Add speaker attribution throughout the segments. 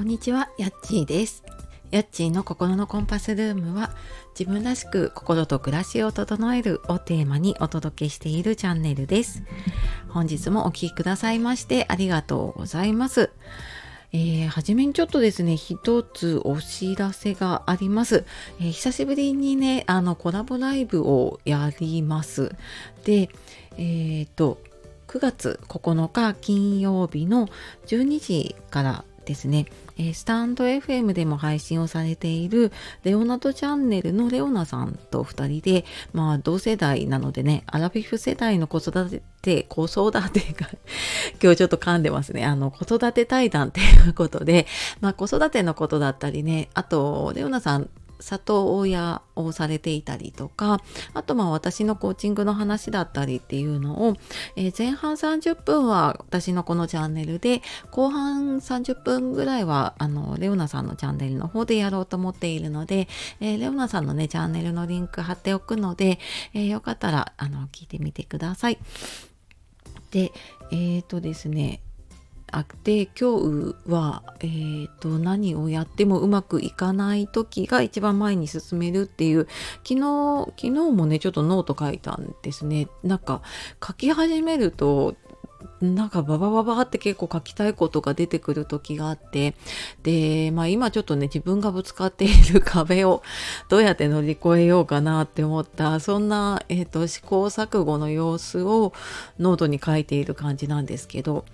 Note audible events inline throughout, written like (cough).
Speaker 1: こんにちは、やっちーです。やっちーの心のコンパスルームは自分らしく心と暮らしを整えるをテーマにお届けしているチャンネルです。本日もお聴きくださいましてありがとうございます。えー、はじめにちょっとですね、一つお知らせがあります。えー久しぶりにね、あのコラボライブをやります。で、えっ、と、9月9日金曜日の12時からですね、えースタンド FM でも配信をされているレオナとチャンネルのレオナさんと2人で、まあ同世代なのでね、アラフィフ世代の子育て、子育てが、(laughs) 今日ちょっと噛んでますね。あの、子育て対談っていうことで、まあ子育てのことだったりね、あと、レオナさん、里親をされていたりとかあとまあ私のコーチングの話だったりっていうのを、えー前半30分は私のこのチャンネルで後半30分ぐらいはあのレオナさんのチャンネルの方でやろうと思っているので、えーレオナさんのねチャンネルのリンク貼っておくので、えーよかったらあの聞いてみてください。でえっ、とですねあで今日は、えー、と何をやってもうまくいかない時が一番前に進めるっていう昨日昨日もねちょっとノート書いたんですね。なんか書き始めるとなんかババババって結構書きたいことが出てくる時があってでまあ今ちょっとね自分がぶつかっている壁をどうやって乗り越えようかなって思ったそんな、えー、と試行錯誤の様子をノートに書いている感じなんですけど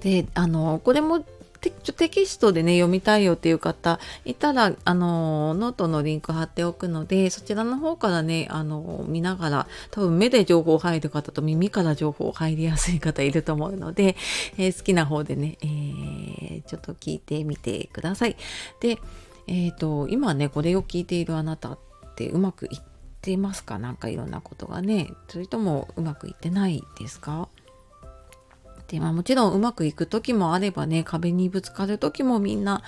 Speaker 1: であのこれもテキストでね読みたいよっていう方いたらあのノートのリンク貼っておくのでそちらの方からねあの見ながら多分目で情報入る方と耳から情報入りやすい方いると思うので、えー好きな方でね、えーちょっと聞いてみてください。で、えっ、と今ねこれを聞いているあなたってうまくいってますか？なんかいろんなことがねそれともうまくいってないですか？まあ、もちろんうまくいく時もあればね壁にぶつかる時もみんな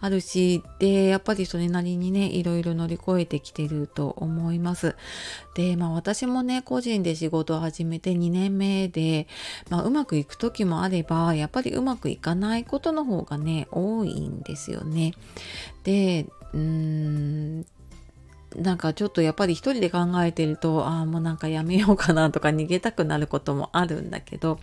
Speaker 1: あるしでやっぱりそれなりにねいろいろ乗り越えてきてると思います。でまあ私もね個人で仕事を始めて2年目で、まあ、うまくいく時もあればやっぱりうまくいかないことの方がね多いんですよね。でうーんなんかちょっとやっぱり一人で考えてるとああもうなんかやめようかなとか逃げたくなることもあるんだけど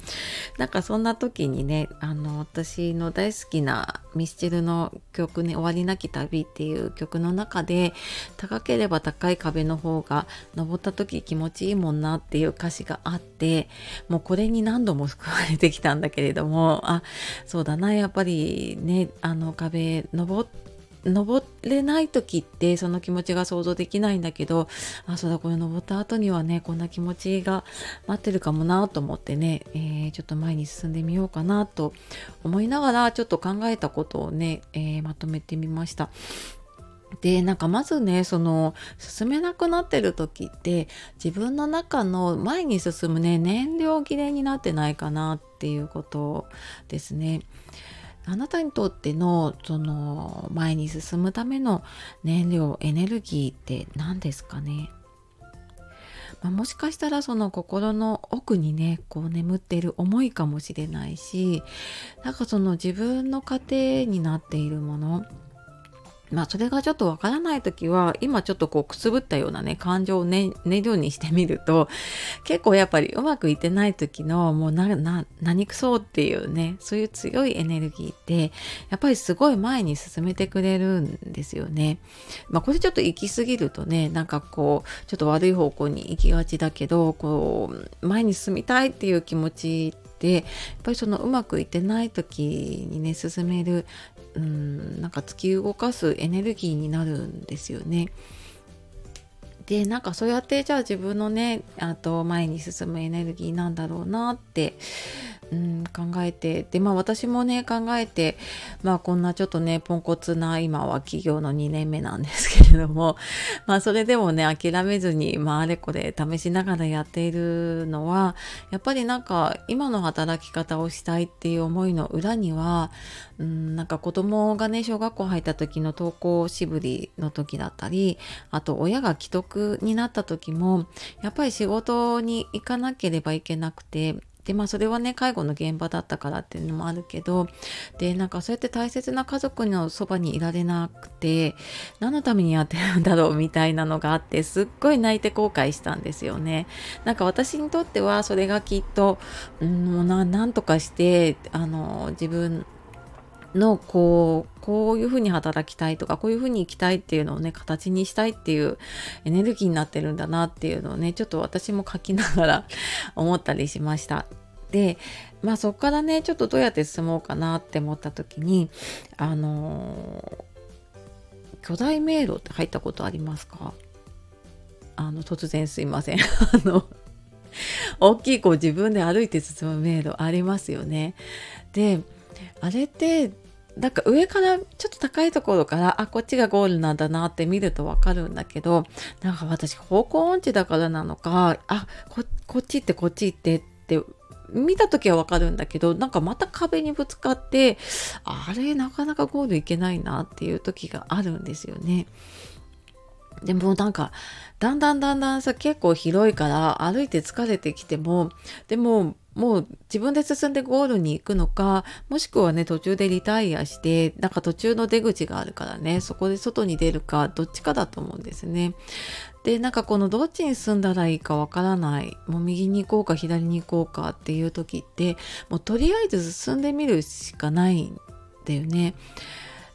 Speaker 1: なんかそんな時にねあの私の大好きなミスチルの曲ね「終わりなき旅」っていう曲の中で高ければ高い壁の方が登った時気持ちいいもんなっていう歌詞があってもうこれに何度も救われてきたんだけれどもあそうだなやっぱりねあの壁登って登れない時ってその気持ちが想像できないんだけどあそうだこれ登った後にはねこんな気持ちが待ってるかもなと思ってね、えーちょっと前に進んでみようかなと思いながらちょっと考えたことをね、えーまとめてみました。でなんかまずねその進めなくなってる時って自分の中の前に進むね燃料切れになってないかなっていうことですね。あなたにとってのその前に進むための燃料エネルギーって何ですかね、まあ、もしかしたらその心の奥にねこう眠っている思いかもしれないしなんかその自分の糧になっているものまあそれがちょっとわからない時は今ちょっとこうくすぶったようなね感情をね燃料にしてみると結構やっぱりうまくいってない時のもうなな何くそっていうねそういう強いエネルギーってやっぱりすごい前に進めてくれるんですよね。まあこれちょっと行き過ぎるとねなんかこうちょっと悪い方向に行きがちだけどこう前に進みたいっていう気持ちでやっぱりそのうまくいってない時にね進めるうんなんか突き動かすエネルギーになるんですよね。でなんかそうやってじゃあ自分のねあと前に進むエネルギーなんだろうなって、うん、考えてでまあ私もね考えてまあこんなちょっとねポンコツな今は企業の2年目なんですけれども (laughs) まあそれでもね諦めずに、まあ、あれこれ試しながらやっているのはやっぱりなんか今の働き方をしたいっていう思いの裏には、うん、なんか子供がね小学校入った時の登校しぶりの時だったりあと親が既得になった時もやっぱり仕事に行かなければいけなくてでまあそれはね介護の現場だったからっていうのもあるけどでなんかそうやって大切な家族のそばにいられなくて何のためにやってるんだろうみたいなのがあってすっごい泣いて後悔したんですよね。なんか私にとってはそれがきっと、うん、もうなんとかしてあの自分のこうこういうふうに働きたいとかこういうふうに生きたいっていうのをね形にしたいっていうエネルギーになってるんだなっていうのをねちょっと私も書きながら (laughs) 思ったりしました。でまあそっからねちょっとどうやって進もうかなって思った時にあの巨大迷路って入ったことありますか？あの突然すいません (laughs) あの大きいこう自分で歩いて進む迷路ありますよね。であれってなんか上からちょっと高いところからあこっちがゴールなんだなって見るとわかるんだけどなんか私方向音痴だからなのかあここっち行ってこっち行ってって見た時はわかるんだけどなんかまた壁にぶつかってあれなかなかゴール行けないなっていう時があるんですよね。でもなんかだんだんだんだんさ結構広いから歩いて疲れてきてもでももう自分で進んでゴールに行くのかもしくはね途中でリタイアしてなんか途中の出口があるからねそこで外に出るかどっちかだと思うんですね。でなんかこのどっちに進んだらいいかわからないもう右に行こうか左に行こうかっていう時ってもうとりあえず進んでみるしかないんだよね。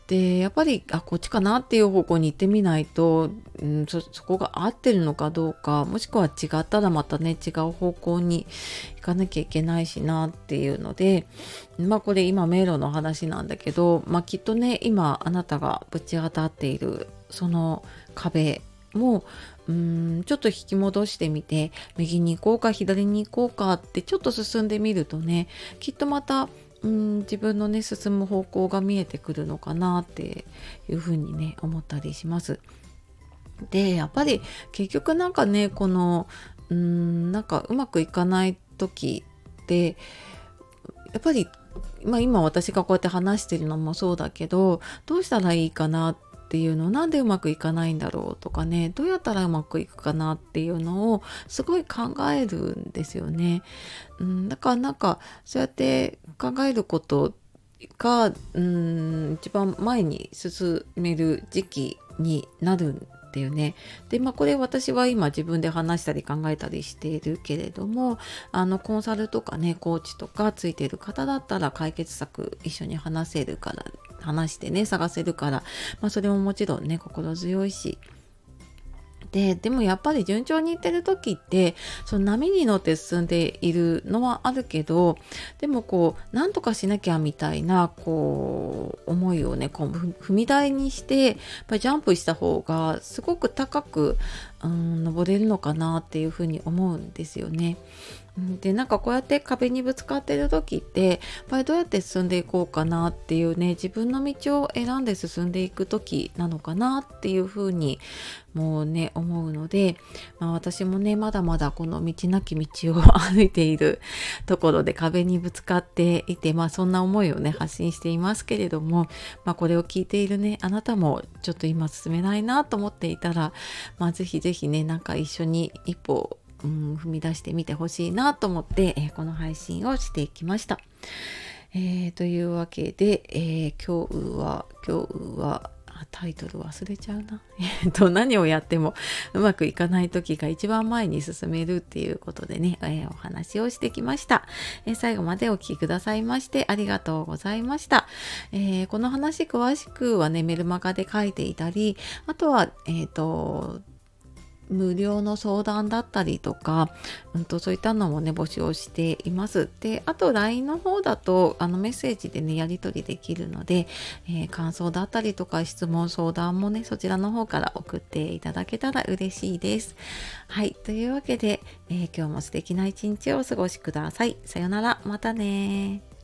Speaker 1: でやっぱりあこっちかなっていう方向に行ってみないと、うん、そこが合ってるのかどうかもしくは違ったらまたね違う方向に行かなきゃいけないしなっていうのでまあこれ今迷路の話なんだけど、まあ、きっとね今あなたがぶち当たっているその壁もうんちょっと引き戻してみて右に行こうか左に行こうかってちょっと進んでみるとねきっとまたうん自分のね進む方向が見えてくるのかなっていうふうにね思ったりします。でやっぱり結局なんかねこのうんなんかうまくいかない時ってやっぱりまあ、今私がこうやって話してるのもそうだけどどうしたらいいかなっっていうのなんでうまくいかないんだろうとかねどうやったらうまくいくかなっていうのをすごい考えるんですよね。うん、だからなんかそうやって考えることがうん一番前に進める時期になるんだよね。でまあこれ私は今自分で話したり考えたりしているけれどもあのコンサルとかねコーチとかついてる方だったら解決策一緒に話せるから話してね探せるから、まあ、それももちろんね心強いしででもやっぱり順調にいってる時ってその波に乗って進んでいるのはあるけどでもこうなんとかしなきゃみたいなこう思いをねこう踏み台にしてやっぱりジャンプした方がすごく高く、うん、登れるのかなっていうふうに思うんですよね。でなんかこうやって壁にぶつかってる時ってやっぱりどうやって進んでいこうかなっていうね自分の道を選んで進んでいく時なのかなっていうふうにもうね思うので、まあ、私もねまだまだこの道なき道を歩いているところで壁にぶつかっていてまあそんな思いをね発信していますけれども、まあ、これを聞いているねあなたもちょっと今進めないなと思っていたら、まあ、ぜひぜひねなんか一緒に一歩うん、踏み出してみてほしいなと思って、えー、この配信をしてきました。えー、というわけで、え、今日は今日はタイトル忘れちゃうな。(laughs) えっと、何をやってもうまくいかない時が一番前に進めるっていうことでね、えー、お話をしてきました、えー、最後までお聴きくださいましてありがとうございました。えー、この話詳しくはね、メルマガで書いていたり、あとは、えっ、と、無料の相談だったりとか、うん、とそういったのもね募集をしています。であと LINE の方だとあのメッセージでねやり取りできるので、えー、感想だったりとか質問相談もねそちらの方から送っていただけたら嬉しいです。はいというわけで、えー、今日も素敵な一日をお過ごしください。さよならまたね